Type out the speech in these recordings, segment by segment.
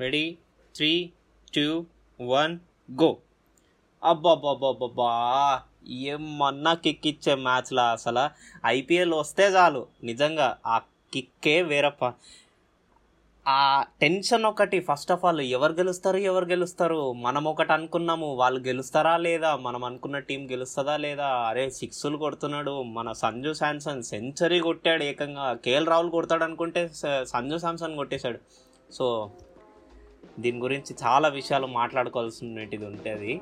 Ready three two one go అబ్బాబ్బాబ్బాబ్బా ఏమన్నా kick ఇచ్చే మ్యాచ్లా అసలు? ఐపీఎల్ వస్తే చాలు. నిజంగా ఆ కిక్కే వేరప్ప. ఆ టెన్షన్ ఒకటి. ఫస్ట్ ఆఫ్ ఆల్ ఎవరు గెలుస్తారు ఎవరు గెలుస్తారు? మనం ఒకటి అనుకున్నాము. వాళ్ళు గెలుస్తారా లేదా? మనం అనుకున్న టీం గెలుస్తుందా లేదా? అరే సిక్స్లు కొడుతున్నాడు. మన సంజు శాంసన్ సెంచరీ కొట్టాడు ఏకంగా. కేఎల్ రాహుల్ కొడతాడు అనుకుంటే సంజు శాంసన్ కొట్టేశాడు. సో దీని గురించి చాలా విషయాలు మాట్లాడుకోవాల్సినది ఉంటుంది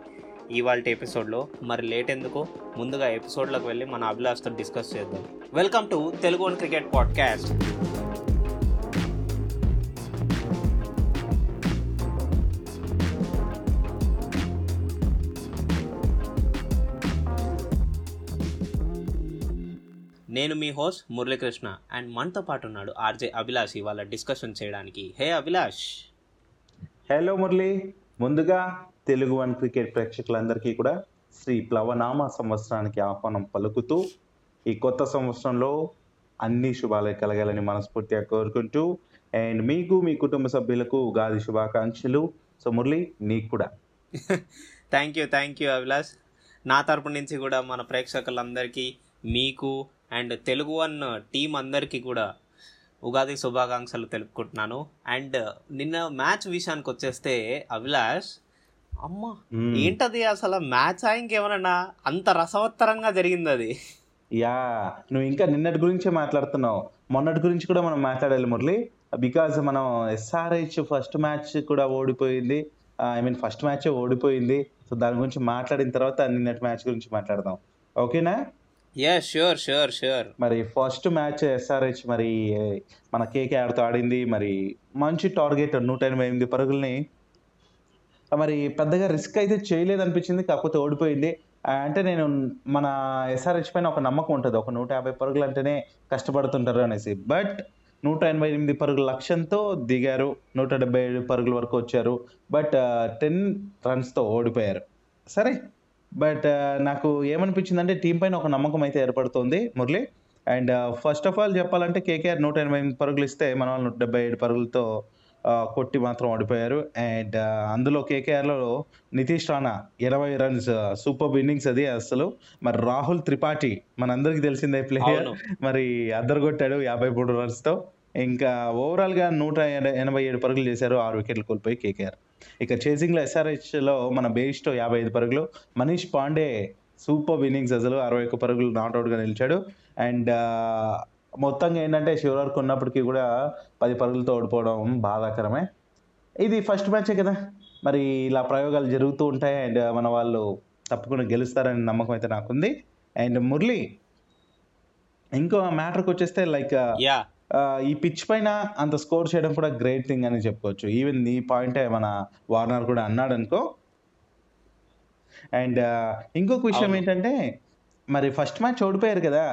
ఇవాళ ఎపిసోడ్లో. మరి లేట్ ఎందుకు? ముందుగా ఎపిసోడ్లోకి వెళ్ళి మన అభిలాష్తో డిస్కస్ చేద్దాం. Welcome to Telugu one cricket podcast. నేను మీ హోస్ట్ మురళీకృష్ణ అండ్ మనతో పాటు ఉన్నాడు ఆర్జే అభిలాష్ ఇవాళ డిస్కషన్ చేయడానికి. హే అభిలాష్! హలో మురళి. ముందుగా తెలుగు వన్ క్రికెట్ ప్రేక్షకులందరికీ కూడా శ్రీ ప్లవనామ సంవత్సరానికి ఆహ్వానం పలుకుతూ ఈ కొత్త సంవత్సరంలో అన్ని శుభాలు కలగాలని మనస్ఫూర్తిగా కోరుకుంటూ అండ్ మీకు మీ కుటుంబ సభ్యులకు ఉగాది శుభాకాంక్షలు. సో మురళి నీకు కూడా. Thank you thank you Abhilash. నా తరపు నుంచి కూడా మన ప్రేక్షకులందరికీ మీకు అండ్ తెలుగు వన్ టీం అందరికీ కూడా ఉగాది శుభాకాంక్షలు తెలుపుకుంటున్నాను. అండ్ నిన్న మ్యాచ్ విషయానికి వచ్చేస్తే అభిలాష్ అమ్మ మ్మ్. ఏంటది అసలు మ్యాచ్ ఇంకేమన్నా అంత రసవత్తరంగా జరిగింది అది యా నువ్వు ఇంకా నిన్నటి గురించే మాట్లాడుతున్నావు. మొన్నటి గురించి కూడా మనం మాట్లాడాలి మురళి. బికాజ్ మనం ఎస్ఆర్హెచ్ ఫస్ట్ మ్యాచ్ కూడా ఓడిపోయింది. ఐ మీన్ ఫస్ట్ మ్యాచ్ ఓడిపోయింది. సో దాని గురించి మాట్లాడిన తర్వాత నిన్నటి మ్యాచ్ గురించి మాట్లాడదాం. ఓకేనా షూర్ షూర్ షూర్ మరి ఫస్ట్ మ్యాచ్ ఎస్ఆర్హెచ్ మరి మన కేకేఆర్తో ఆడింది. మరి మంచి టార్గెట్ నూట ఎనభై ఎనిమిది పరుగుల్ని మరి పెద్దగా రిస్క్ అయితే చేయలేదు అనిపించింది కాకపోతే ఓడిపోయింది. అంటే నేను మన ఎస్ఆర్హెచ్ పైన ఒక నమ్మకం ఉంటుంది. ఒక నూట యాభై పరుగులు అంటేనే కష్టపడుతుంటారు అనేసి. బట్ నూట ఎనభై ఎనిమిది పరుగుల లక్ష్యంతో దిగారు. నూట డెబ్బై ఏడు పరుగుల వరకు వచ్చారు. బట్ టెన్ రన్స్తో ఓడిపోయారు. సరే? బట్ నాకు ఏమనిపించింది అంటే టీం పైన ఒక నమ్మకం అయితే ఏర్పడుతుంది Murali. And first of all చెప్పాలంటే కేకేఆర్ నూట ఎనభై ఎనిమిది పరుగులు ఇస్తే మన వాళ్ళు నూట డెబ్బై ఏడు పరుగులతో కొట్టి మాత్రం ఓడిపోయారు. అండ్ అందులో కేకేఆర్లో నితీష్ రాణా ఇరవై రన్స్ సూపర్ ఇన్నింగ్స్ అది అసలు. మరి రాహుల్ త్రిపాఠి మనందరికీ తెలిసిందే ప్లేయర్. మరి అద్దరు కొట్టాడు యాభై మూడు రన్స్తో ఇంకా ఓవరాల్గా నూట ఎనభై ఏడు పరుగులు చేశారు ఆరు వికెట్లు కోల్పోయి కేకేఆర్. ఇక చేసింగ్లో ఎస్ఆర్హెచ్లో మన బేస్టో యాభై ఐదు పరుగులు మనీష్ పాండే సూపర్ ఇన్నింగ్స్ అసలు అరవై ఒక్క పరుగులు నాట్అవుట్గా నిలిచాడు. అండ్ మొత్తంగా ఏంటంటే శివరార్కు ఉన్నప్పటికీ కూడా పది పరుగులతో ఓడిపోవడం బాధాకరమే. ఇది ఫస్ట్ మ్యాచే కదా. మరి ఇలా ప్రయోగాలు జరుగుతూ ఉంటాయి అండ్ మన వాళ్ళు తప్పకుండా గెలుస్తారని నమ్మకం అయితే నాకుంది. అండ్ మురళి ఇంకో మ్యాటర్కి వచ్చేస్తే లైక్ యా. ఈ పిచ్ పైన అంత స్కోర్ చేయడం కూడా గ్రేట్ థింగ్ అని చెప్పుకోవచ్చు. ఈవెన్ ఈ పాయింటే మన వార్నర్ కూడా అన్నాడు అనుకో అండ్ ఇంకొక విషయం. ఏంటంటే మరి ఫస్ట్ మ్యాచ్ ఓడిపోయారు కదా.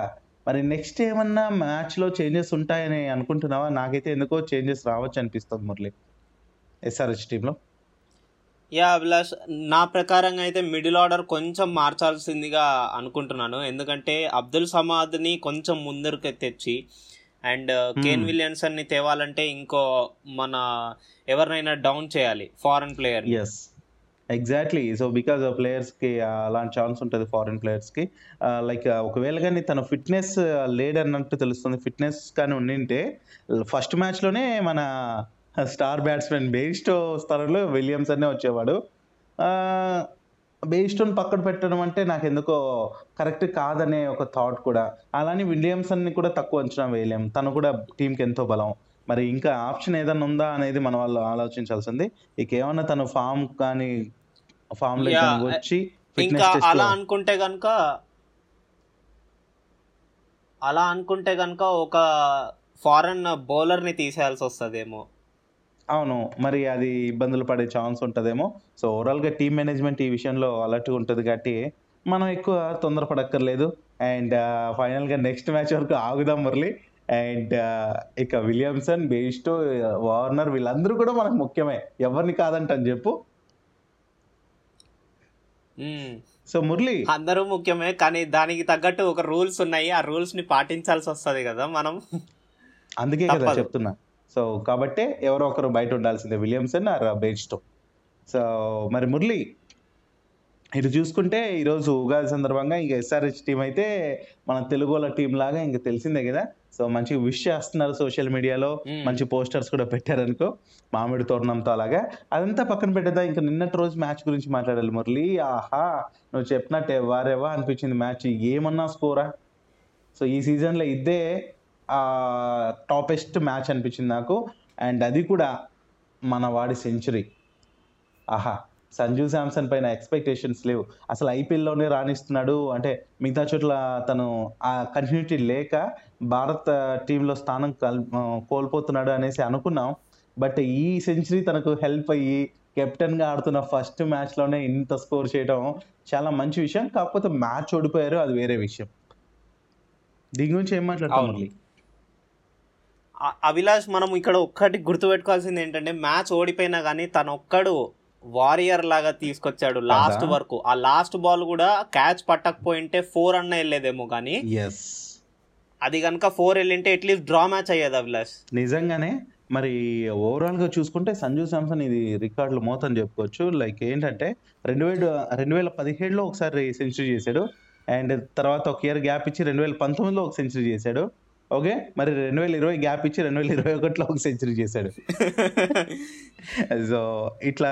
మరి నెక్స్ట్ ఏమన్నా మ్యాచ్లో చేంజెస్ ఉంటాయని అనుకుంటున్నావా? నాకైతే ఎందుకో చేంజెస్ రావచ్చు అనిపిస్తుంది మురళి. ఎస్ఆర్హెచ్ టీంలో యా అభిలాష్ నా ప్రకారంగా అయితే మిడిల్ ఆర్డర్ కొంచెం మార్చాల్సిందిగా అనుకుంటున్నాను. ఎందుకంటే అబ్దుల్ సమాద్ని కొంచెం ముందరికి తెచ్చి అండ్ కేన్ Hmm. విలియన్సన్ని తేవాలంటే ఇంకో మన ఎవరినైనా డౌన్ చేయాలి foreign player yes exactly so because of ప్లేయర్స్కి అలాంటి ఛాన్స్ ఉంటుంది ఫారిన్ ప్లేయర్స్కి లైక్ ఒకవేళ కానీ తన ఫిట్నెస్ లేడన్నట్టు తెలుస్తుంది. ఫిట్నెస్ కానీ ఉండింటే ఫస్ట్ మ్యాచ్లోనే మన స్టార్ బ్యాట్స్మెన్ బెయిస్టో స్థలంలో విలియమ్స్ అనే వచ్చేవాడు. బెయిస్టోన్ పక్కన పెట్టడం అంటే నాకు ఎందుకో కరెక్ట్ కాదనే ఒక థాట్ కూడా. అలానే విలియమ్సన్ని కూడా తక్కువ అంచనా వేయలేం. తను కూడా టీంకి ఎంతో బలం. మరి ఇంకా ఆప్షన్ ఏదైనా ఉందా అనేది మన వాళ్ళు ఆలోచించాల్సింది. ఇక ఏమన్నా తను ఫామ్ కానీ ఫామ్లో వచ్చి ఇంకా అలా అనుకుంటే కనుక అలా అనుకుంటే కనుక ఒక ఫారెన్ బౌలర్ని తీసేయాల్సి వస్తుందేమో. అవును మరి అది ఇబ్బందులు పడే ఛాన్స్ ఉంటుందేమో. సో ఓవరాల్గా టీమ్ మేనేజ్మెంట్ ఈ విషయంలో అలర్ట్గా ఉంటుంది కాబట్టి మనం ఎక్కువ తొందరపడక్కర్లేదు. అండ్ ఫైనల్గా నెక్స్ట్ మ్యాచ్ వరకు ఆగుదాం మురళి. అండ్ ఇక విలియమ్సన్ బేస్టో వార్నర్ వీళ్ళందరూ కూడా మనకు ముఖ్యమే. ఎవరిని కాదంటని చెప్పు. సో మురళి. అందరూ ముఖ్యమే కానీ దానికి తగ్గట్టు ఒక రూల్స్ ఉన్నాయి. ఆ రూల్స్ని పాటించాల్సి వస్తది కదా మనం. అందుకే కదా. చెప్తున్నా. సో కాబట్టే ఎవరో ఒకరు బయట ఉండాల్సిందే విలియమ్సన్ ఆర్ బేస్టో సో మరి మురళి ఇటు చూసుకుంటే ఈరోజు ఉగాది సందర్భంగా ఇంకా ఎస్ఆర్హెచ్ టీం అయితే మన తెలుగు వాళ్ళ టీం లాగా ఇంకా తెలిసిందే కదా. సో మంచి విష్ చేస్తున్నారు సోషల్ మీడియాలో. మంచి పోస్టర్స్ కూడా పెట్టారనుకో మామిడి తోరణంతో అలాగా. అదంతా పక్కన పెట్టేదా ఇంకా నిన్నటి రోజు మ్యాచ్ గురించి మాట్లాడాలి మురళి. ఆహా నువ్వు చెప్పినట్టే వారేవా అనిపించింది మ్యాచ్ ఏమన్నా స్కోరా సో ఈ సీజన్లో ఇదే టాపెస్ట్ మ్యాచ్ అనిపించింది నాకు. అండ్ అది కూడా మన వాడి సెంచరీ. ఆహా సంజు శాంసన్ పైన ఎక్స్పెక్టేషన్స్ లేవు. అసలు ఐపీఎల్లోనే రాణిస్తున్నాడు. అంటే మిగతా చోట్ల తను ఆ కంటిన్యూటీ లేక భారత్ టీంలో స్థానం కల్ కోల్పోతున్నాడు అనేసి అనుకున్నాం. బట్ ఈ సెంచరీ తనకు హెల్ప్ అయ్యి కెప్టెన్గా ఆడుతున్న ఫస్ట్ మ్యాచ్లోనే ఇంత స్కోర్ చేయడం చాలా మంచి విషయం. కాకపోతే మ్యాచ్ ఓడిపోయారు. అది వేరే విషయం. దీని గురించి ఏం మాట్లాడతాం అభిలాష్ మనం ఇక్కడ ఒక్కటి గుర్తుపెట్టుకోవాల్సింది ఏంటంటే మ్యాచ్ ఓడిపోయినా కానీ తను ఒక్కడు వారియర్ లాగా తీసుకొచ్చాడు లాస్ట్. వరకు. ఆ లాస్ట్ బాల్ కూడా క్యాచ్ పట్టకపోయింటే ఫోర్ అన్న వెళ్ళేదేమో కానీ అది కనుక ఫోర్ వెళ్ళింటే అట్లీస్ట్ డ్రా మ్యాచ్ అయ్యేది అభిలాష్. నిజంగానే మరి ఓవరాల్గా చూసుకుంటే సంజు శాంసన్ ఇది రికార్డులు మోతని చెప్పుకోవచ్చు. లైక్ ఏంటంటే రెండు వేల రెండు వేల పదిహేడులో ఒకసారి సెంచరీ చేశాడు. అండ్ తర్వాత ఒక ఇయర్ గ్యాప్ ఇచ్చి రెండు వేల పంతొమ్మిదిలో ఒక సెంచరీ చేశాడు. ఓకే? మరి రెండు వేల ఇరవై గ్యాప్ ఇచ్చి రెండు వేల ఇరవై ఒకటిలో ఒక సెంచరీ చేశాడు. సో ఇట్లా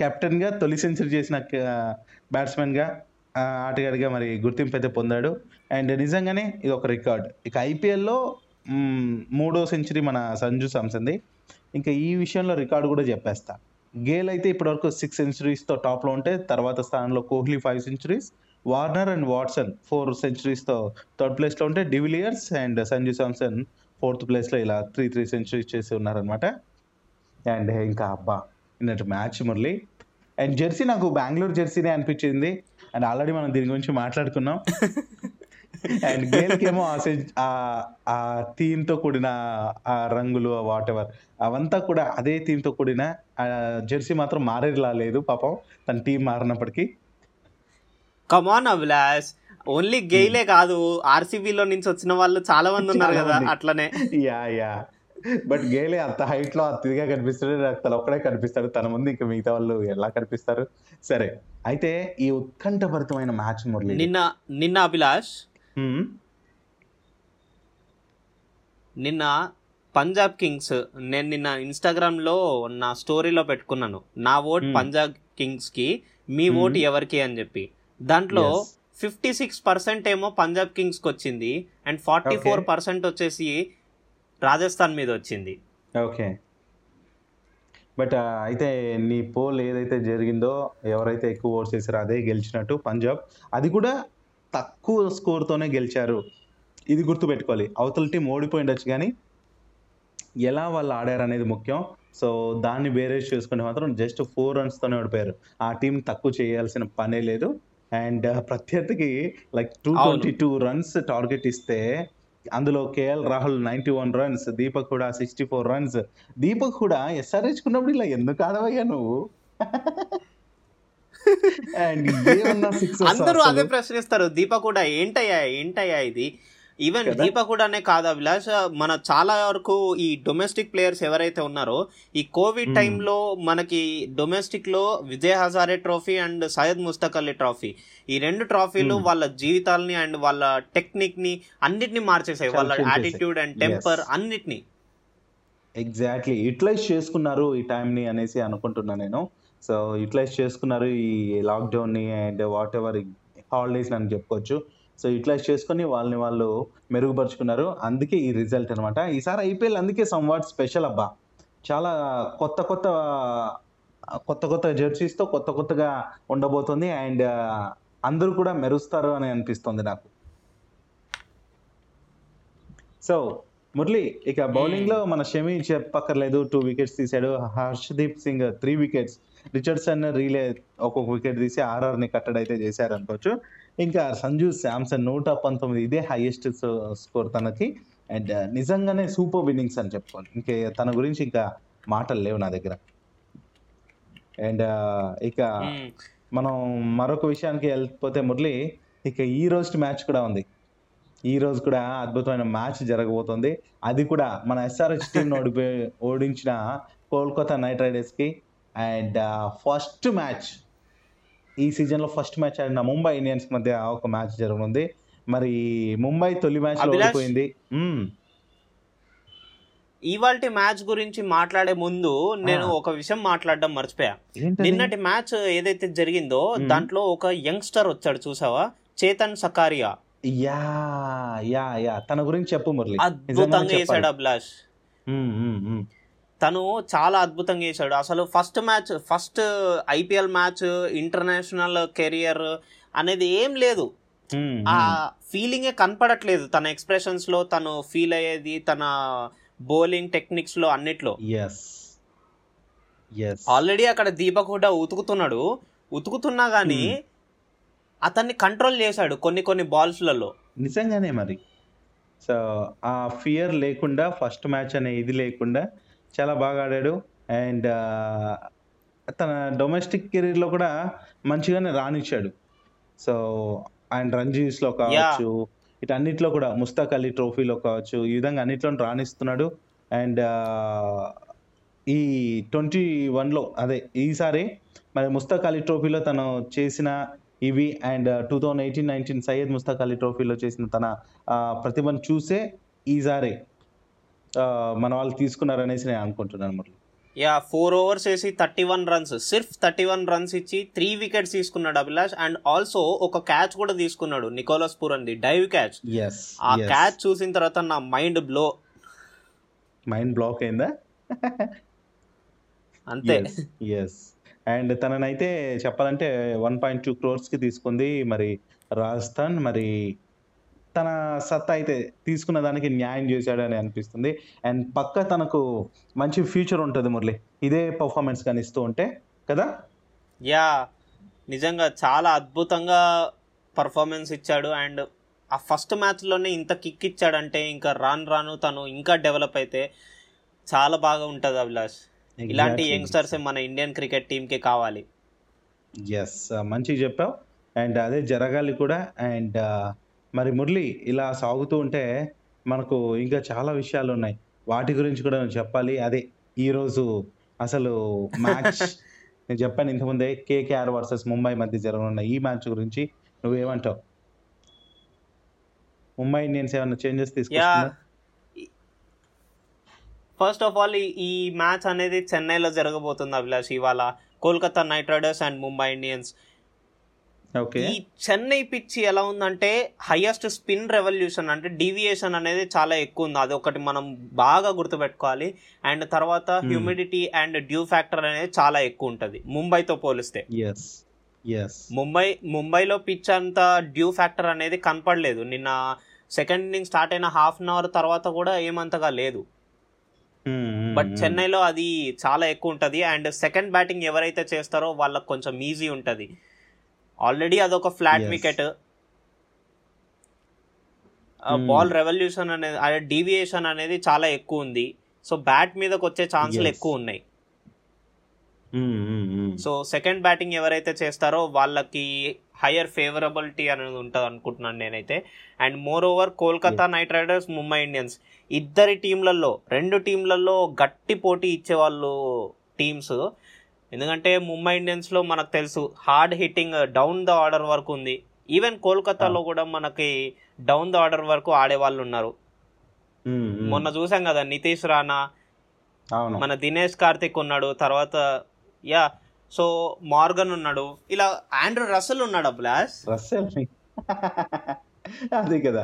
కెప్టెన్గా తొలి సెంచరీ చేసిన బ్యాట్స్మెన్గా ఆటగాడిగా మరి గుర్తింపు అయితే పొందాడు. అండ్ నిజంగానే ఇది ఒక రికార్డ్. ఇక ఐపీఎల్లో మూడో సెంచరీ మన సంజు సామ్సన్ది. ఇంకా ఈ విషయంలో రికార్డు కూడా చెప్పేస్తా. గేల్ అయితే ఇప్పటివరకు సిక్స్ సెంచరీస్తో టాప్లో ఉంటే తర్వాత స్థానంలో Kohli five centuries Warner and Watson four సెంచరీస్తో third ప్లేస్లో ఉంటే de Villiers and Sanju Samson fourth ప్లేస్లో ఇలా త్రీ త్రీ సెంచరీస్ చేసి ఉన్నారనమాట అండ్ ఇంకా అబ్బా నిన్నటి మ్యాచ్ మురళి. అండ్ జెర్సీ నాకు బెంగళూరు జెర్సీనే అనిపించింది. అండ్ ఆల్రెడీ మనం దీని గురించి మాట్లాడుకున్నాం. అండ్ గేల్కి ఏమో ఆ సెంచ్- ఆ- ఆ థీమ్తో కూడిన ఆ రంగులు వాట్ ఎవర్ అవంతా కూడా అదే థీమ్తో కూడిన జెర్సీ మాత్రం మారేలా లేదు పాపం. తన టీం మారినప్పటికీ. కమాన్ అభిలాష్ ఓన్లీ గెయిలే కాదు. ఆర్సీబీలో నుంచి వచ్చిన వాళ్ళు చాలా మంది ఉన్నారు కదా. అట్లనే. యా యా బట్ గేలే అంత హైట్లో అతిగా కనిపిస్తాడు నాకు తన ఒక్కడే కనిపిస్తాడు. తన ముందు ఇంకా మిగతా వాళ్ళు ఎలా కనిపిస్తారు? సరే. అయితే ఈ ఉత్కంఠభరితమైన మ్యాచ్ మురళి. నిన్న నిన్న అభిలాష్. హ్మ్. నిన్న పంజాబ్ కింగ్స్ నేను నిన్న ఇన్స్టాగ్రామ్లో నా స్టోరీలో పెట్టుకున్నాను. నా ఓట్ Hmm. పంజాబ్ కింగ్స్కి మీ Hmm. ఓట్ ఎవరికి అని చెప్పి. దాంట్లో. ఫిఫ్టీ సిక్స్ పర్సెంట్ ఏమో పంజాబ్ కింగ్స్కి వచ్చింది అండ్ ఫార్టీ ఫోర్ పర్సెంట్ వచ్చేసి రాజస్థాన్ మీద వచ్చింది. ఓకే బట్ అయితే నీ పోల్ ఏదైతే జరిగిందో ఎవరైతే ఎక్కువ ఓట్స్ వేసారో అదే గెలిచినట్టు పంజాబ్. అది కూడా తక్కువ స్కోర్తోనే గెలిచారు. ఇది గుర్తుపెట్టుకోవాలి. అవతల టీం ఓడిపోయిండొచ్చు కానీ ఎలా వాళ్ళు ఆడారు అనేది ముఖ్యం. సో దాన్ని బేరేజ్ చేసుకుంటే మాత్రం జస్ట్ ఫోర్ రన్స్తోనే ఓడిపోయారు. ఆ టీం తక్కువ చేయాల్సిన పనే లేదు. అండ్ ప్రత్యర్థికి like two twenty two runs target ఇస్తే అందులో KL Rahul ninety one runs Deepak కూడా సిక్స్టీ ఫోర్ రన్స్ దీపక్ కూడా ఎస్ఆర్హెచ్ కున్నప్పుడు ఇలా ఎందుకు ఆడవయ్యా నువ్వు? అందరూ అదే ప్రశ్నిస్తారు. దీప కూడా ఏంటయ్యా ఏంటయ్యా ఇది? ఈవెన్? దీప కూడానే కాదు అభిలాష్ మన చాలా వరకు ఈ డొమెస్టిక్ ప్లేయర్స్ ఎవరైతే ఉన్నారో ఈ కోవిడ్ Hmm. టైంలో మనకి డొమెస్టిక్లో Vijay Hazare trophy and Syed Mushtaq Ali trophy ఈ రెండు ట్రోఫీలు Hmm. వాళ్ళ జీవితాల్ని అండ్ వాళ్ళ టెక్నిక్ని అన్నిటిని మార్చేసాయి వాళ్ళ. Attitude and temper. అన్నిటిని ఎగ్జాక్ట్లీ యూటిలైజ్ చేసుకున్నారు ఈ టైంని అనేసి అనుకుంటున్నా నేను సో యూటిలైజ్ చేసుకున్నారు ఈ లాక్డౌన్ని అండ్ వాట్ ఎవర్ హాలిడేస్ అని చెప్పుకోవచ్చు సో యూటిలైజ్ చేసుకొని వాళ్ళని వాళ్ళు మెరుగుపరుచుకున్నారు. అందుకే ఈ రిజల్ట్ అనమాట ఈసారి ఐపీఎల్ అందుకే సమ్వాట్ స్పెషల్ అబ్బా. చాలా కొత్త కొత్త కొత్త కొత్త జెర్సీస్తో కొత్త కొత్తగా ఉండబోతుంది. అండ్ అందరూ కూడా మెరుస్తారు అని అనిపిస్తుంది నాకు. సో మురళి ఇక బౌలింగ్లో మన షమి చెప్పక్కర్లేదు. టూ వికెట్స్ తీశాడు. Harshdeep Singh three wickets Richardson Riley ఒక్కొక్క వికెట్ తీసి ఆర్ఆర్ని కట్టడి అయితే చేశారు అనుకోవచ్చు ఇంకా సంజు శాంసన్ నూట పంతొమ్మిది ఇదే హైయెస్ట్ స్కోర్ తనకి. అండ్ నిజంగానే సూపర్ విన్నింగ్స్ అని చెప్పుకోండి ఇంకే తన గురించి ఇంకా మాటలు లేవు నా దగ్గర. అండ్ ఇక Hmm. మనం మరొక విషయానికి వెళ్ళిపోతే మురళి ఇక ఈ రోజు మ్యాచ్ కూడా ఉంది. ఈ రోజు కూడా అద్భుతమైన మ్యాచ్ జరగబోతుంది. అది కూడా మన ఎస్ఆర్హెచ్ టీం ఓడిపోయి ఓడించిన కోల్కతా నైట్ రైడర్స్కి అండ్ ఫస్ట్ మ్యాచ్ ఈ సీజన్లో ఫస్ట్ మ్యాచ్ ఆడిన ముంబై ఇండియన్స్ మధ్య ఒక మ్యాచ్ జరగనుంది మరి ముంబై తొలి మ్యాచ్? ఓడిపోయింది. ఇవాల్టి మ్యాచ్ గురించి మాట్లాడే ముందు నేను. ఒక విషయం మాట్లాడడం మర్చిపోయా? నిన్నటి మ్యాచ్ ఏదైతే జరిగిందో. దాంట్లో ఒక యంగ్స్టర్ వచ్చాడు చూసావా Chetan Sakariya yeah yeah yeah తన గురించి చెప్పు మురళి అద్భుతంగా వేసాడు అభిలాష్. తను చాలా అద్భుతంగా చేశాడు. అసలు first match first IPL match international career అనేది ఏం లేదు. ఆ. ఫీలింగే కనపడట్లేదు తన ఎక్స్ప్రెషన్స్లో తను ఫీల్ అయ్యేది తన బౌలింగ్ టెక్నిక్స్లో అన్నిట్లో. ఆల్రెడీ అక్కడ దీపక్ హుడా ఉతుకుతున్నాడు. ఉతుకుతున్నా గానీ. అతన్ని కంట్రోల్ చేశాడు కొన్ని కొన్ని బాల్స్లలో నిజంగానే మరి. సో ఆ ఫియర్ లేకుండా ఫస్ట్ మ్యాచ్ అనే ఇది లేకుండా చాలా బాగా ఆడాడు. అండ్ తన డొమెస్టిక్ కెరీర్లో కూడా మంచిగానే రానిచ్చాడు సో అండ్ రంజీస్లో కావచ్చు ఇటన్నిటిలో కూడా ముస్తాక్ అలీ ట్రోఫీలో కావచ్చు ఈ విధంగా అన్నిట్లో రాణిస్తున్నాడు. అండ్ ఈ ట్వంటీ వన్లో అదే ఈసారి మరి ముస్తాక్ అలీ ట్రోఫీలో తను చేసిన ఇవి and two thousand eighteen nineteen Syed Mushtaq Ali ట్రోఫీలో చేసిన తన ప్రతిభను చూసే ఈసారి మన వాళ్ళు తీసుకున్నారనేసి నేను అనుకుంటున్నాను మరి యా ఫోర్ ఓవర్స్ వేసి థర్టీ వన్ రన్స్ సిర్ఫ్ థర్టీ వన్ రన్స్ ఇచ్చి త్రీ వికెట్స్ తీసుకున్నాడు అభిలాష్ అండ్ ఆల్సో ఒక క్యాచ్ కూడా తీసుకున్నాడు నికోలస్ పూరన్ది డైవ్ క్యాచ్ ఆ క్యాచ్ చూసిన తర్వాత నా మైండ్ బ్లో మైండ్ బ్లాక్ అయిందా? అంతే. ఎస్ అండ్ తననైతే చెప్పాలంటే వన్ పాయింట్ టూ క్రోర్స్కి తీసుకుంది మరి రాజస్థాన్ మరి తన సత్తా అయితే తీసుకున్న దానికి న్యాయం చేశాడని అనిపిస్తుంది. అండ్ పక్క తనకు మంచి ఫ్యూచర్ ఉంటుంది మురళి. ఇదే పర్ఫార్మెన్స్ కానీ ఇస్తూ ఉంటే కదా? యా నిజంగా చాలా అద్భుతంగా పర్ఫార్మెన్స్ ఇచ్చాడు. అండ్ ఆ ఫస్ట్ మ్యాచ్లోనే ఇంత కిక్ ఇచ్చాడంటే ఇంకా రాను రాను తను ఇంకా డెవలప్ అయితే చాలా బాగా ఉంటుంది అభిలాష్. ఇలాంటి యంగ్స్టర్స్ మన ఇండియన్ క్రికెట్ టీంకి కావాలి. ఎస్ మంచిగా చెప్పావు. అండ్ అదే జరగాలి కూడా. అండ్ మరి మురళి ఇలా సాగుతూ ఉంటే మనకు ఇంకా చాలా విషయాలు ఉన్నాయి. వాటి గురించి కూడా నేను చెప్పాలి. అదే ఈరోజు అసలు మ్యాచ్ నేను చెప్పాను ఇంతకుముందే కేకేఆర్ వర్సెస్ ముంబై మధ్య జరగనున్న ఈ మ్యాచ్ గురించి నువ్వేమంటావు? ముంబై ఇండియన్స్ ఏమైనా చేంజెస్ తీసుకొస్తుందా? ఫస్ట్ ఆఫ్ ఆల్ ఈ మ్యాచ్ అనేది చెన్నైలో జరగబోతుంది అభిలాష్. ఇవాళ Kolkata Knight Riders and Mumbai Indians. ఈ చెన్నై పిచ్ ఎలా ఉందంటే హైయెస్ట్ స్పిన్ రెవల్యూషన్ అంటే డీవియేషన్ అనేది చాలా ఎక్కువ ఉంది. అది ఒకటి మనం బాగా గుర్తుపెట్టుకోవాలి. అండ్ తర్వాత Hmm. Humidity and dew factor అనేది చాలా ఎక్కువ ఉంటుంది. ముంబైతో పోలిస్తే. ముంబై ముంబైలో పిచ్ అంత డ్యూ ఫ్యాక్టర్ అనేది కనపడలేదు. నిన్న సెకండ్ ఇన్నింగ్ స్టార్ట్ అయిన హాఫ్ అన్ అవర్ తర్వాత కూడా ఏమంతగా లేదు. బట్ చెన్నైలో అది చాలా ఎక్కువ ఉంటుంది. అండ్ సెకండ్ బ్యాటింగ్ ఎవరైతే చేస్తారో వాళ్ళకి కొంచెం ఈజీ ఉంటుంది. ఆల్రెడీ అదొక ఫ్లాట్. వికెట్. బాల్ రెవల్యూషన్ అనేది అదే డీవియేషన్ అనేది చాలా ఎక్కువ ఉంది. సో బ్యాట్ మీదకి వచ్చే ఛాన్సులు. ఎక్కువ ఉన్నాయి. సో సెకండ్ బ్యాటింగ్ ఎవరైతే చేస్తారో వాళ్ళకి హయ్యర్ ఫేవరబిలిటీ అనేది ఉంటుంది అనుకుంటున్నాను నేనైతే. And moreover Kolkata Knight Riders Mumbai Indians ఇద్దరి టీంలలో రెండు టీంలలో గట్టి పోటీ ఇచ్చేవాళ్ళు టీమ్స్ ఎందుకంటే ముంబై ఇండియన్స్లో మనకు తెలుసు hard hitting down the order వరకు ఉంది. ఈవెన్ కోల్కతాలో కూడా మనకి డౌన్ ద ఆర్డర్ వరకు ఆడే వాళ్ళు ఉన్నారు. మొన్న చూసాం కదా నితీష్ రాణా మన దినేష్ కార్తిక్ ఉన్నాడు తర్వాత యా సో మార్గన్ ఉన్నాడు ఇలా ఆండ్రూ రసల్ ఉన్నాడు అబ్లాస్ రస్సెల్ అదే కదా.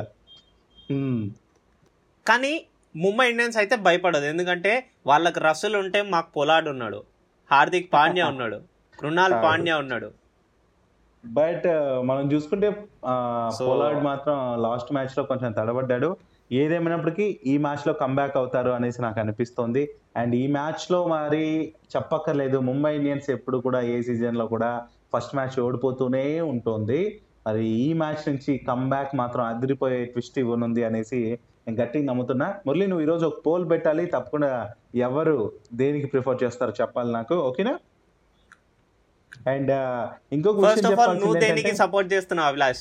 కానీ ముంబై ఇండియన్స్ అయితే భయపడదు ఎందుకంటే వాళ్ళకి రసల్ ఉంటే మాకు పొలాడ్ ఉన్నాడు. హార్దిక్ పాండ్యా ఉన్నాడు. కృణాల్. పాండ్యా ఉన్నాడు. బట్ మనం చూసుకుంటే పోలార్డ్ మాత్రం లాస్ట్ మ్యాచ్లో కొంచెం తడబడ్డాడు. ఏదేమైనప్పటికీ ఈ మ్యాచ్లో కంబ్యాక్ అవుతారు అనేసి నాకు అనిపిస్తోంది. అండ్ ఈ మ్యాచ్లో మరి చెప్పక్కర్లేదు. ముంబై ఇండియన్స్ ఎప్పుడు కూడా ఏ సీజన్లో కూడా ఫస్ట్ మ్యాచ్ ఓడిపోతూనే ఉంటుంది. మరి ఈ మ్యాచ్ నుంచి కంబ్యాక్ మాత్రం అదిరిపోయే ట్విస్ట్ ఇవ్వనుంది అనేసి నేను గట్టిగా నమ్ముతున్నా. మురళి నువ్వు ఈరోజు ఒక పోల్ పెట్టాలి. తప్పకుండా ఎవరు దేనికి ప్రిఫర్ చేస్తారో చెప్పాలి నాకు. ఓకేనా? అండ్ ఇంకొక ఫస్ట్ విషయం ఆఫ్ ఆల్ నువ్వు చెప్పాల్సింది దేనికి ఏంటంటే- సపోర్ట్ చేస్తున్నావు అభిలాష్?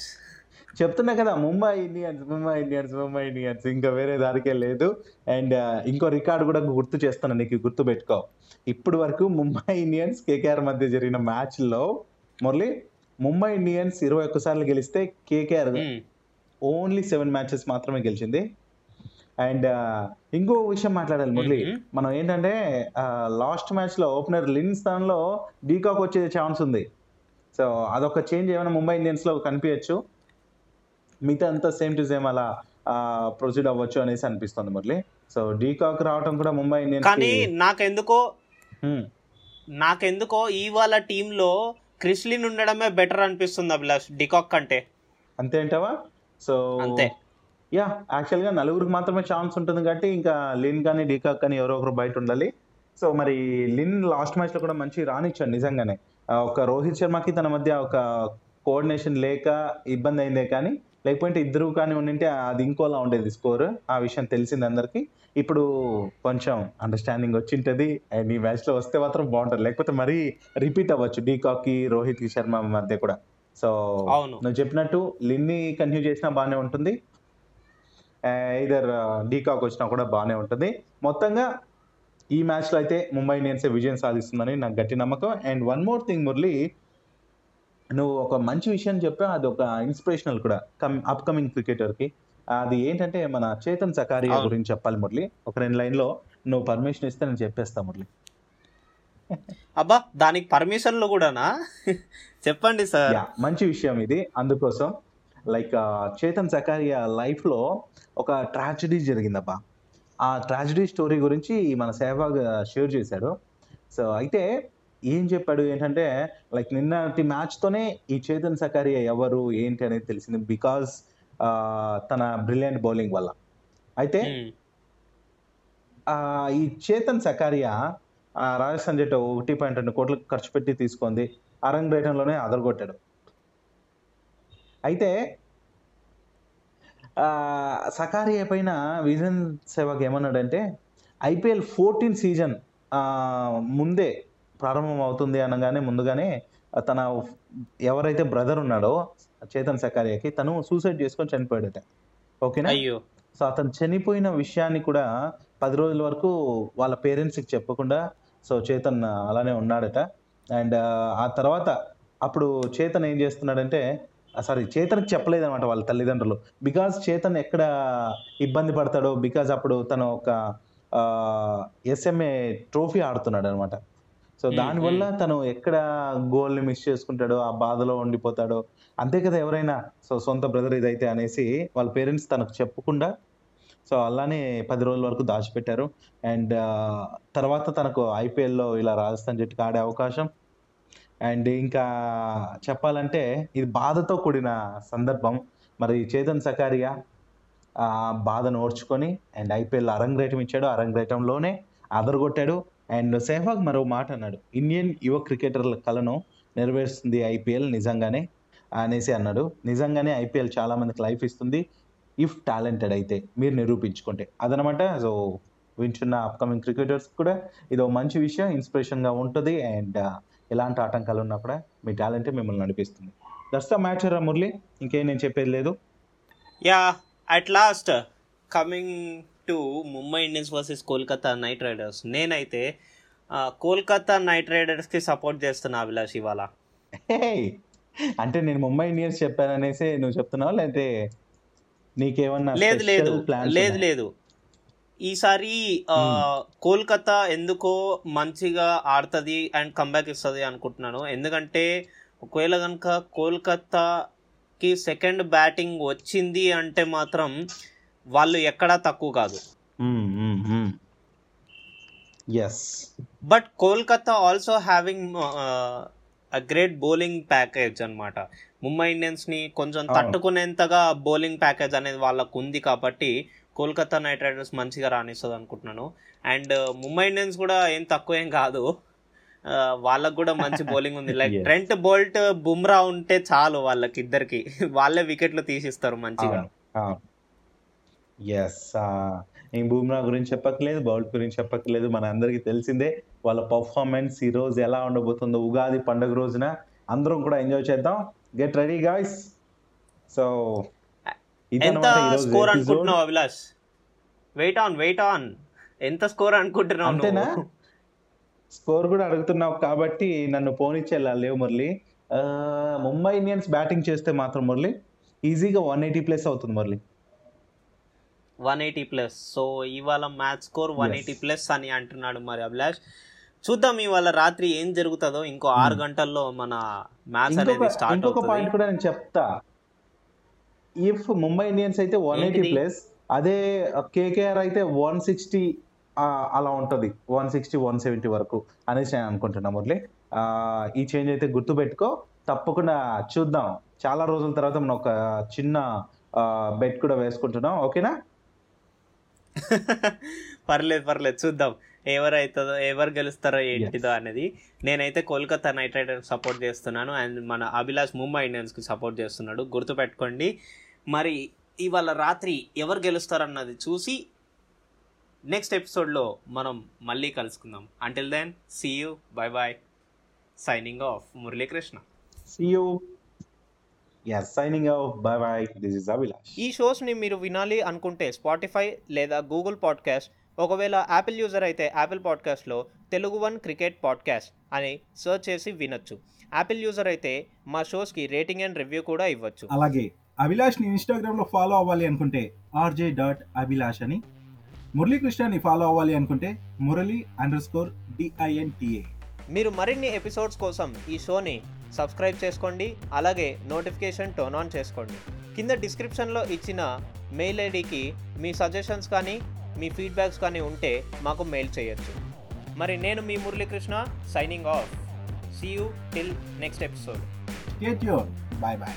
చెప్తున్నా కదా Mumbai Indians Mumbai Indians Mumbai Indians. ఇంకా వేరే దానికే లేదు. అండ్ ఇంకో రికార్డు కూడా గుర్తు చేస్తాను నీకు గుర్తు పెట్టుకో. ఇప్పుడు వరకు ముంబై ఇండియన్స్ కేకేఆర్ మధ్య జరిగిన మ్యాచ్లో మురళి ముంబై ఇండియన్స్ ఇరవై ఒక్క సార్లు గెలిస్తే కేకేఆర్ ఓన్లీ సెవెన్ మ్యాచెస్ మాత్రమే గెలిచింది. అండ్ ఇంకో విషయం మాట్లాడాలి మురళి. మనం ఏంటంటే లాస్ట్ మ్యాచ్లో ఓపెనర్ లిన్ స్థానంలో డీకాక్ వచ్చే ఛాన్స్ ఉంది. సో అదొక చేంజ్ ఏమైనా ముంబై ఇండియన్స్లో కనిపించచ్చు. మిగతా అంతా సేమ్ టు సేమ్ అలా ప్రొసీడ్ అవ్వచ్చు అనేసి అనిపిస్తుంది మురళి. సో డీకాక్ రావటం కూడా ముంబై ఇండియన్స్ కానీ నాకెందుకో నాకెందుకో ఇవాళ టీంలో క్రిస్లిన్ ఉండడమే బెటర్ అనిపిస్తుంది అభిలాష్ డికాక్ కంటే. అంతే అంటావా? సో అంతే. యా యాక్చువల్గా నలుగురికి మాత్రమే ఛాన్స్ ఉంటుంది కాబట్టి ఇంకా లిన్ కానీ డీకాక్ కానీ ఎవరో ఒకరు బయట ఉండాలి. సో మరి లిన్ లాస్ట్ మ్యాచ్లో కూడా మంచి రానిచ్చాడు నిజంగానే. ఒక రోహిత్ శర్మకి తన మధ్య ఒక కోఆర్డినేషన్ లేక ఇబ్బంది అయిందే కానీ లేకపోతే ఇద్దరు కానీ ఉండింటే అది ఇంకోలా ఉండేది స్కోర్ ఆ విషయం తెలిసింది అందరికి. ఇప్పుడు కొంచెం అండర్స్టాండింగ్ వచ్చింటది. అండ్ ఈ మ్యాచ్లో వస్తే మాత్రం బాగుంటుంది. లేకపోతే మరీ రిపీట్ అవ్వచ్చు. డీకాక్కి రోహిత్ శర్మ మధ్య కూడా. సో అవును. నువ్వు చెప్పినట్టు లిన్ని కంటిన్యూ చేసినా బాగానే ఉంటుంది. ఇదర్ డీకాక్ వచ్చినా కూడా బాగానే ఉంటుంది. మొత్తంగా ఈ మ్యాచ్లో అయితే ముంబై ఇండియన్స్ విజయం సాధిస్తుందని నాకు గట్టి నమ్మకం. And one more thing Murali నువ్వు ఒక మంచి విషయం చెప్పావు అది ఒక ఇన్స్పిరేషనల్ కూడా కమ్ అప్కమింగ్ క్రికెటర్కి. అది ఏంటంటే మన చేతన్ సకారియా. గురించి చెప్పాలి మురళి. ఒక రెండు లైన్లో నువ్వు పర్మిషన్ ఇస్తే నేను చెప్పేస్తా మురళి. అబ్బా దానికి పర్మిషన్లు కూడానా? చెప్పండి సార్. మంచి విషయం ఇది. అందుకోసం లైక్ చేతన్ సకారియా లైఫ్లో ఒక ట్రాజడీ జరిగిందబ్బా. ఆ ట్రాజడీ స్టోరీ గురించి మన సేవాగ్ షేర్ చేశాడు. సో అయితే ఏం చెప్పాడు ఏంటంటే లైక్ నిన్నటి మ్యాచ్ తోనే ఈ చేతన్ సకారియా ఎవరు ఏంటి అనేది తెలిసింది బికాస్ తన బ్రిలియంట్ బౌలింగ్ వల్ల. అయితే ఈ చేతన్ సకారియా రాజస్థాన్ జట్టు ఒకటి పాయింట్ రెండు కోట్లు ఖర్చు పెట్టి తీసుకుంది. అరంగేటంలోనే అదరగొట్టాడు. అయితే సకారియా పైన విజన్ సేవక్ ఏమన్నాడంటే ఐపీఎల్ ఫోర్టీన్ సీజన్ ముందే ప్రారంభం అవుతుంది అనగానే ముందుగానే తన ఎవరైతే బ్రదర్ ఉన్నాడో చేతన్ సకారియాకి తను సూసైడ్ చేసుకొని చనిపోయాడట. ఓకేనా? అయ్యో. సో అతను చనిపోయిన విషయాన్ని కూడా పది రోజుల వరకు వాళ్ళ పేరెంట్స్కి చెప్పకుండా సో చేతన్ అలానే ఉన్నాడట. అండ్ ఆ తర్వాత అప్పుడు చేతన్ ఏం చేస్తున్నాడంటే సారీ చేతన్కి చెప్పలేదు అనమాట వాళ్ళ తల్లిదండ్రులు. బికాజ్ చేతన్ ఎక్కడ ఇబ్బంది పడతాడో బికాజ్ అప్పుడు తను ఒక ఎస్ఎంఏ ట్రోఫీ ఆడుతున్నాడు అనమాట సో దానివల్ల తను ఎక్కడ గోల్ని మిస్ చేసుకుంటాడో ఆ బాధలో ఉండిపోతాడో అంతే కదా ఎవరైనా. సో సొంత బ్రదర్ ఇదైతే అనేసి వాళ్ళ పేరెంట్స్ తనకు చెప్పకుండా సో అలానే పది రోజుల వరకు దాచిపెట్టారు. అండ్ తర్వాత తనకు ఐపీఎల్లో ఇలా రాజస్థాన్ జట్టుకు ఆడే అవకాశం అండ్ ఇంకా చెప్పాలంటే ఇది బాధతో కూడిన సందర్భం. మరి చేతన్ సకారియా బాధను ఓర్చుకొని అండ్ ఐపీఎల్ అరంగ్రేటం ఇచ్చాడు. అరంగ్రేటంలోనే అదరగొట్టాడు. అండ్ సెహ్వాగ్ మరో మాట అన్నాడు. ఇండియన్ యువ క్రికెటర్ల కలను నెరవేరుస్తుంది ఐపీఎల్ నిజంగానే అనేసి అన్నాడు. నిజంగానే ఐపీఎల్ చాలామందికి లైఫ్ ఇస్తుంది ఇఫ్ టాలెంటెడ్ అయితే మీరు నిరూపించుకుంటే. అదనమాట. సో వింటున్న అప్కమింగ్ క్రికెటర్స్ కూడా ఇది ఒక మంచి విషయం ఇన్స్పిరేషన్గా ఉంటుంది. అండ్ ఎలాంటి ఆటంకాలు ఉన్నా కూడా మీ టాలెంటే మిమ్మల్ని నడిపిస్తుంది. దట్స్ ద మ్యాచ్ రా మురళి. ఇంకేం నేను చెప్పేది లేదు. Yeah at last coming to Mumbai Indians versus Kolkata Knight Riders నేనైతే కోల్కతా నైట్ రైడర్స్కి సపోర్ట్ చేస్తున్నా అభిలాష్ ఇవాళ! అంటే నేను ముంబై ఇండియన్స్ చెప్పాననేసి నువ్వు చెప్తున్నావా? లేదంటే నీకేమన్నా లేదు లేదు. లేదు? లేదు. ఈసారి కోల్కతా ఎందుకో మంచిగా ఆడుతుంది అండ్ కంబ్యాక్ ఇస్తుంది అనుకుంటున్నాను. ఎందుకంటే ఒకవేళ కనుక కోల్కతాకి సెకండ్ బ్యాటింగ్ వచ్చింది అంటే మాత్రం వాళ్ళు ఎక్కడా తక్కువ కాదు. Yes but Kolkata also having a great bowling package అన్నమాట. ముంబై ఇండియన్స్ని కొంచెం. తట్టుకునేంతగా బౌలింగ్ ప్యాకేజ్ అనేది వాళ్ళకు ఉంది కాబట్టి కోల్కతా నైట్ రైడర్స్ మంచిగా రాణిస్తుంది అనుకుంటున్నాను. అండ్ ముంబై ఇండియన్స్ కూడా ఏం తక్కువ ఏం కాదు. ఆ, వాళ్ళకు కూడా మంచి బౌలింగ్ ఉంది. లైక్. ట్రెంట్ బోల్ట్ బుమ్రా ఉంటే చాలు వాళ్ళకి ఇద్దరికి వాళ్ళే వికెట్లు తీసిస్తారు మంచిగా. ఎస్ నేను బూమ్రా గురించి చెప్పక్కలేదు బౌల్ట్ గురించి చెప్పక్కలేదు మన అందరికీ తెలిసిందే వాళ్ళ పర్ఫార్మెన్స్ ఈ రోజు ఎలా ఉండబోతుందో ఉగాది పండుగ రోజున అందరం కూడా ఎంజాయ్ చేద్దాం. గెట్ రెడీ గాయ్స్ సో ఎంత స్కోర్. అనుకుంటున్నావు Abhilash? Wait on wait on ఎంత స్కోర్ అనుకుంటున్నావు అంతేనా? స్కోర్ కూడా అడుగుతున్నావు కాబట్టి నన్ను పోనిచ్చేలా లేవు మురళి. ముంబై ఇండియన్స్ బ్యాటింగ్ చేస్తే మాత్రం మురళి ఈజీగా వన్ ఎయిటీ ప్లస్ అవుతుంది Murali. One eighty plus so ఇవాళ match score one eighty plus అని అంటున్నాడు మరి అభిలాష్. చూద్దాం ఇవాళ రాత్రి ఏం జరుగుతుందో. ఇంకో ఆరు గంటల్లో మన మ్యాచ్ అనేది స్టార్ట్ ఇంకొక పాయింట్ కూడా నేను చెప్తా. ఇఫ్ ముంబై ఇండియన్స్ అయితే వన్ ఎయిటీ? ప్లస్ అదే కేకేఆర్ అయితే వన్ సిక్స్టీ అలా ఉంటది. వన్ సిక్స్టీ వన్ సెవెంటీ వరకు అనేసి నేను అనుకుంటున్నా మురళి. ఆ, ఈ చేంజ్ అయితే గుర్తుపెట్టుకో తప్పకుండా చూద్దాం. చాలా రోజుల తర్వాత మనం ఒక చిన్న బెట్ కూడా వేసుకుంటున్నాం. ఓకేనా పర్లేదు పర్లేదు. చూద్దాం. ఎవరైతుందో ఎవరు గెలుస్తారో ఏంటిదో అనేది నేనైతే కోల్కతా నైట్ రైడర్స్ సపోర్ట్ చేస్తున్నాను. అండ్ మన అభిలాష్ ముంబై ఇండియన్స్కి సపోర్ట్ చేస్తున్నాడు. గుర్తుపెట్టుకోండి. మరి ఇవాళ రాత్రి ఎవరు గెలుస్తారన్నది చూసి నెక్స్ట్ ఎపిసోడ్లో మనం మళ్ళీ కలుసుకుందాం. Until then see you bye bye signing off Muralikrishna. See you yes signing off bye bye this is Abhilash ఈ షోస్ని మీరు వినాలి అనుకుంటే స్పాటిఫై లేదా గూగుల్ పాడ్కాస్ట్ ఒకవేళ యాపిల్ యూజర్ అయితే యాపిల్ పాడ్కాస్ట్లో తెలుగు వన్ క్రికెట్ పాడ్కాస్ట్ అని సెర్చ్ చేసి వినొచ్చు. యాపిల్ యూజర్ అయితే మా షోస్కి రేటింగ్ అండ్ రివ్యూ కూడా ఇవ్వచ్చు. అలాగే అభిలాష్ని ఇన్స్టాగ్రామ్లో ఫాలో అవ్వాలి అనుకుంటే ఆర్జే డాట్ అభిలాష్ అని మురళీకృష్ణని ఫాలో అవ్వాలి అనుకుంటే మురళి అండర్ స్కోర్ డిఐఎన్టీఏ మీరు మరిన్ని ఎపిసోడ్స్ కోసం ఈ షోని సబ్స్క్రైబ్ చేసుకోండి అలాగే నోటిఫికేషన్ టర్న్ ఆన్ చేసుకోండి. కింద డిస్క్రిప్షన్లో ఇచ్చిన మెయిల్ ఐడికి మీ సజెషన్స్ కానీ మీ ఫీడ్బ్యాక్స్ కానీ ఉంటే మాకు మెయిల్ చేయొచ్చు. మరి నేను మీ Muralikrishna signing off see you till next episode bye bye